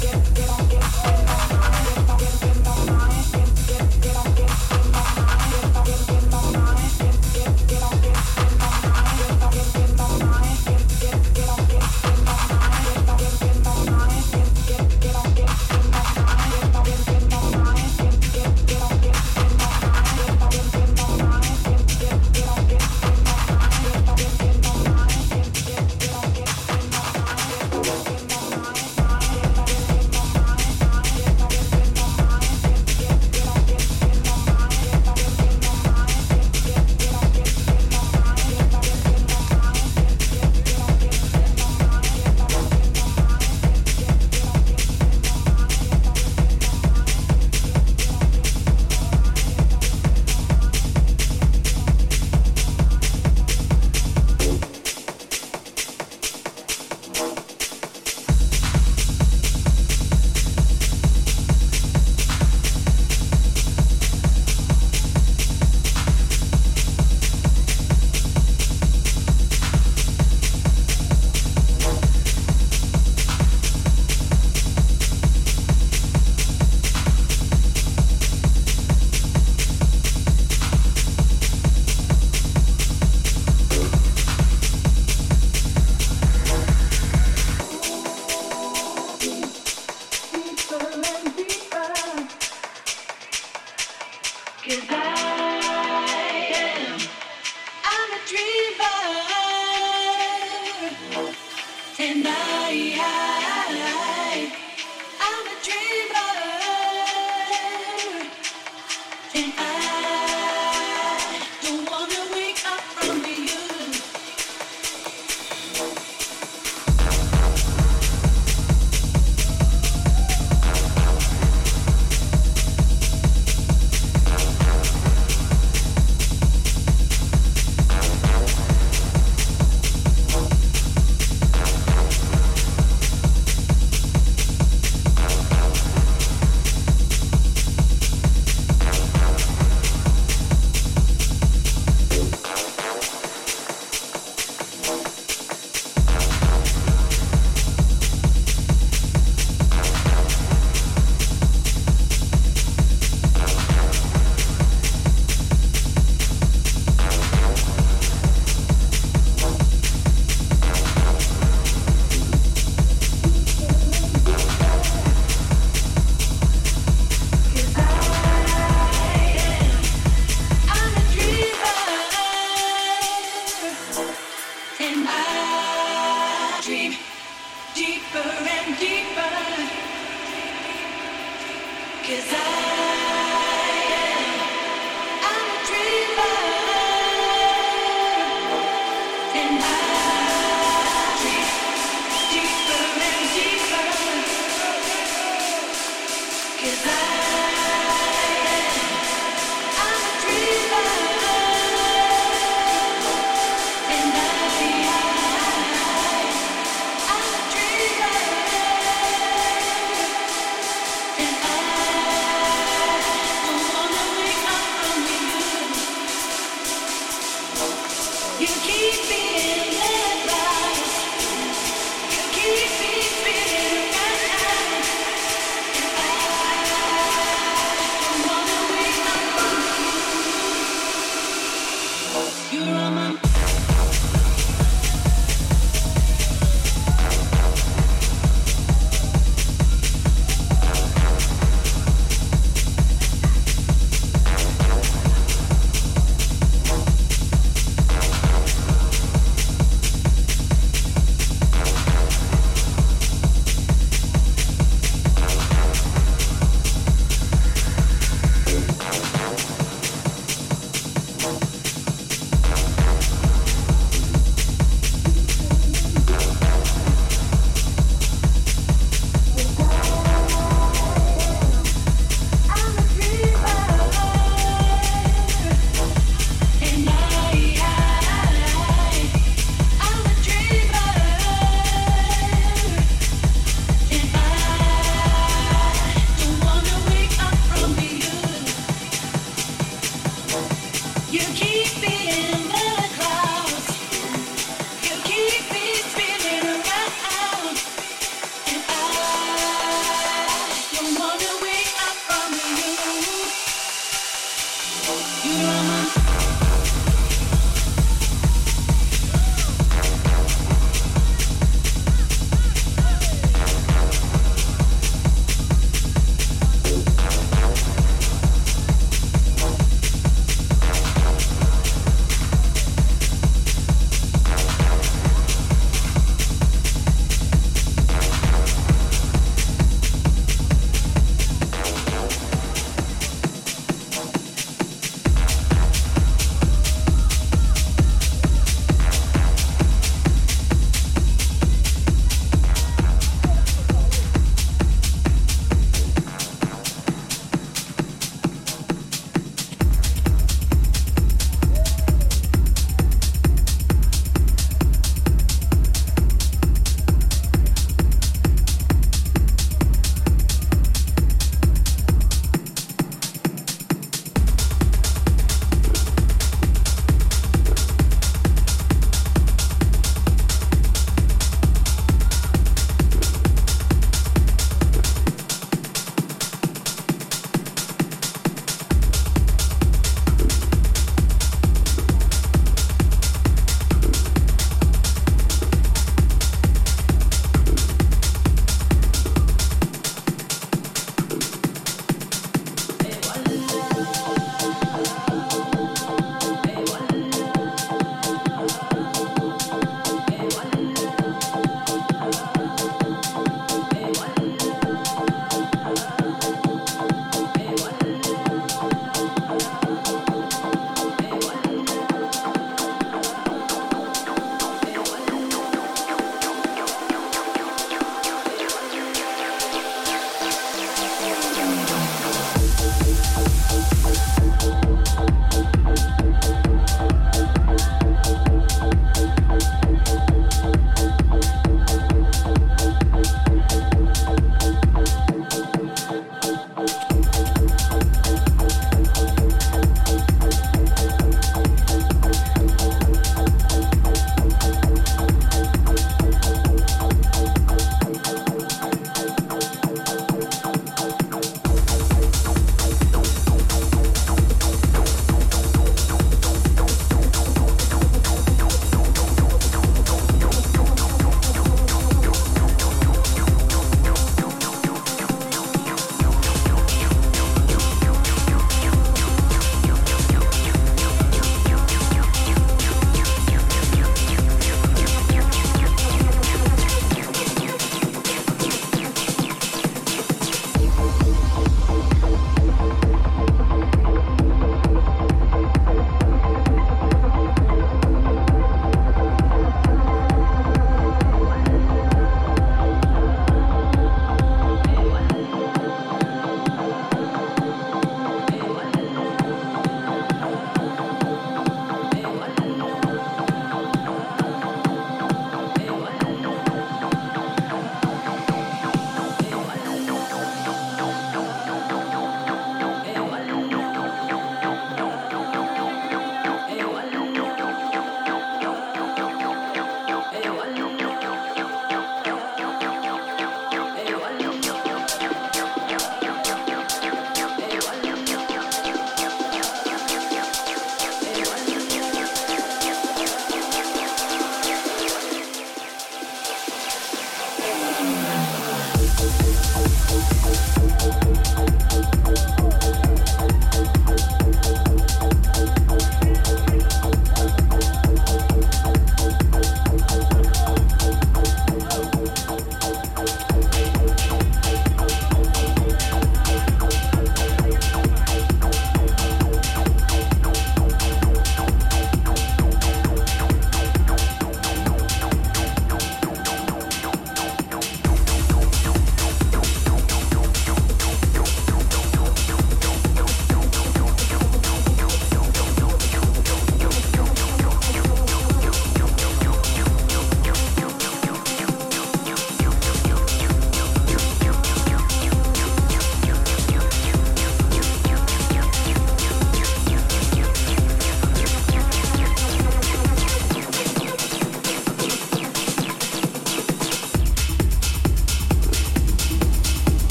get, get on, get, get on my, get on, get, get on my.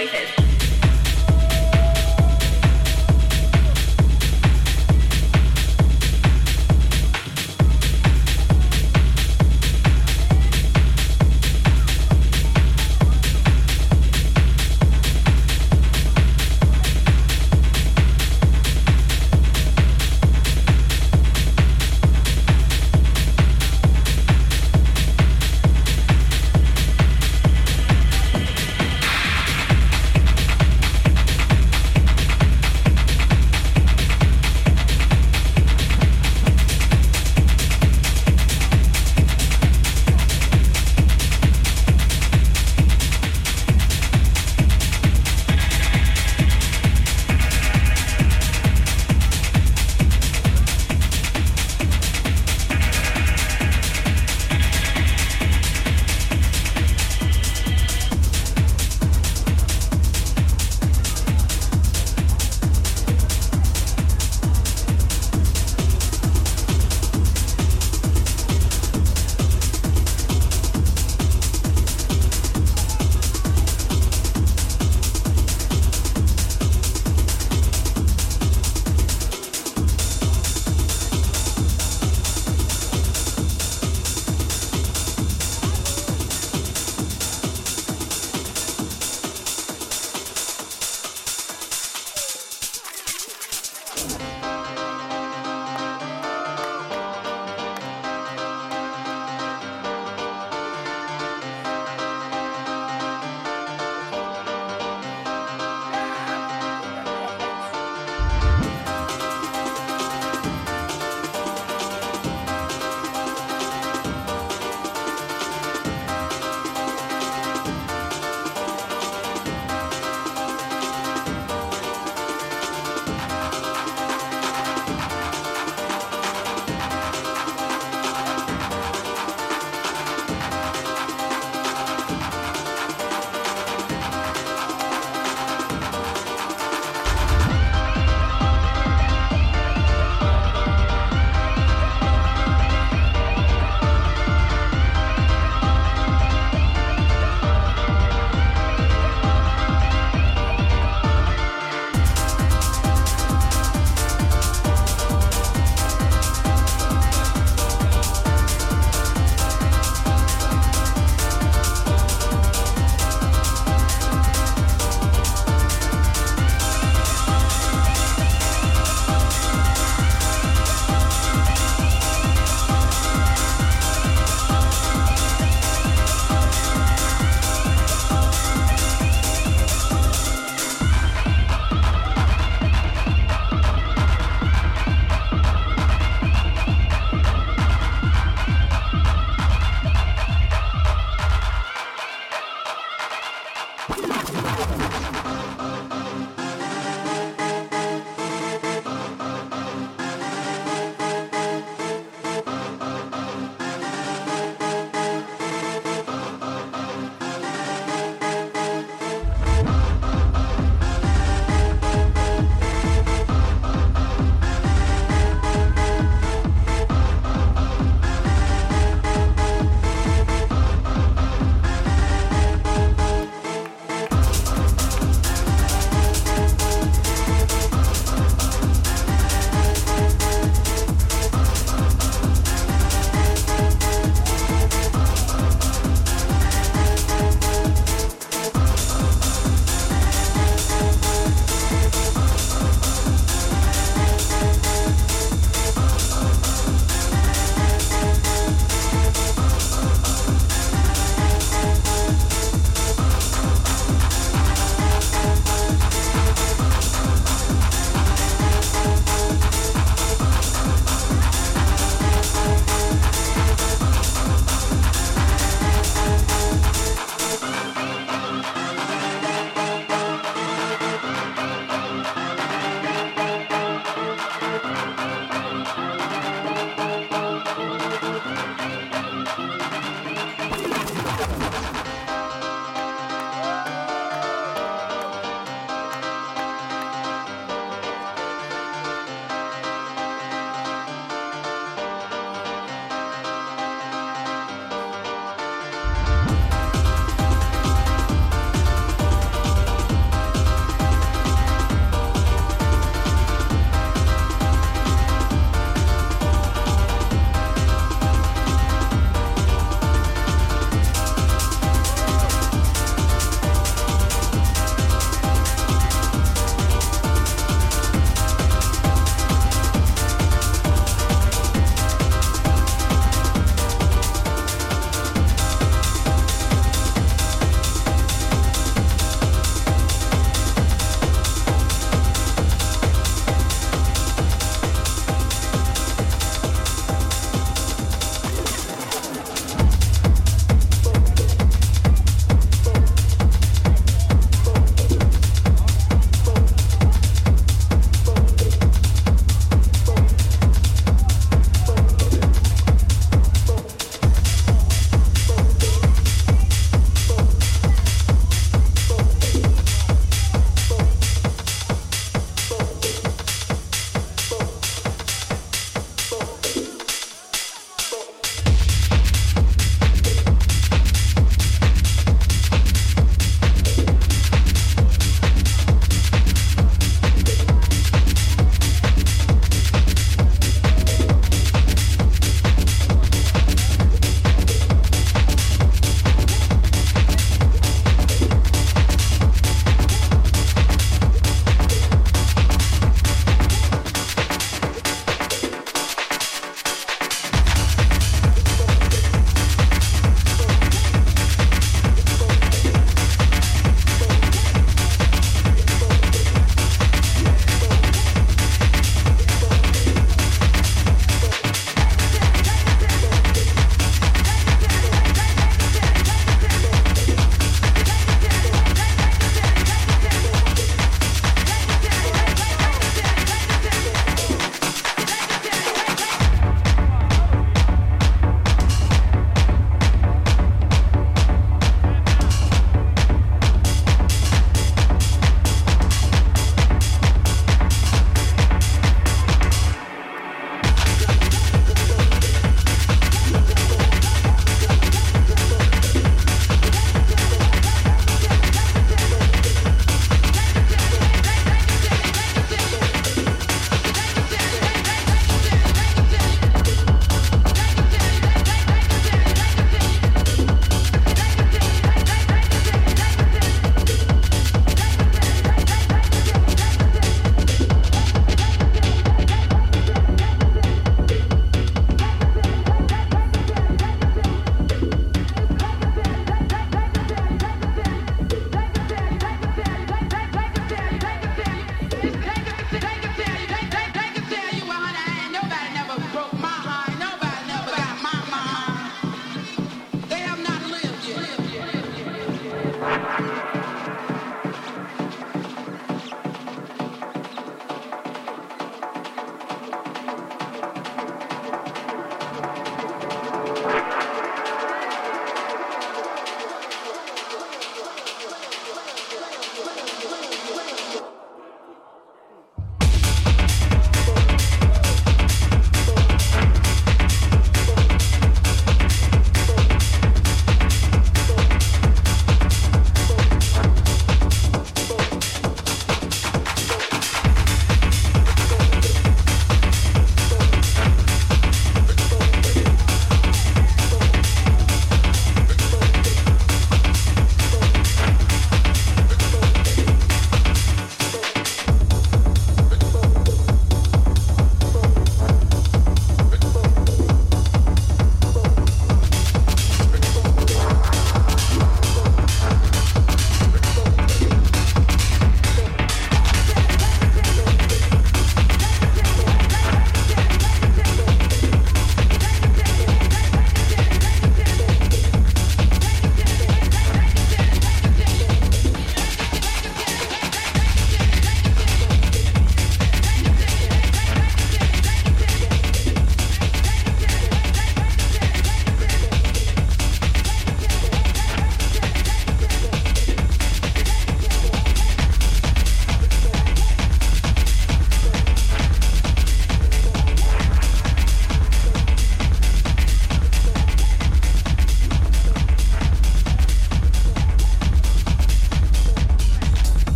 choices.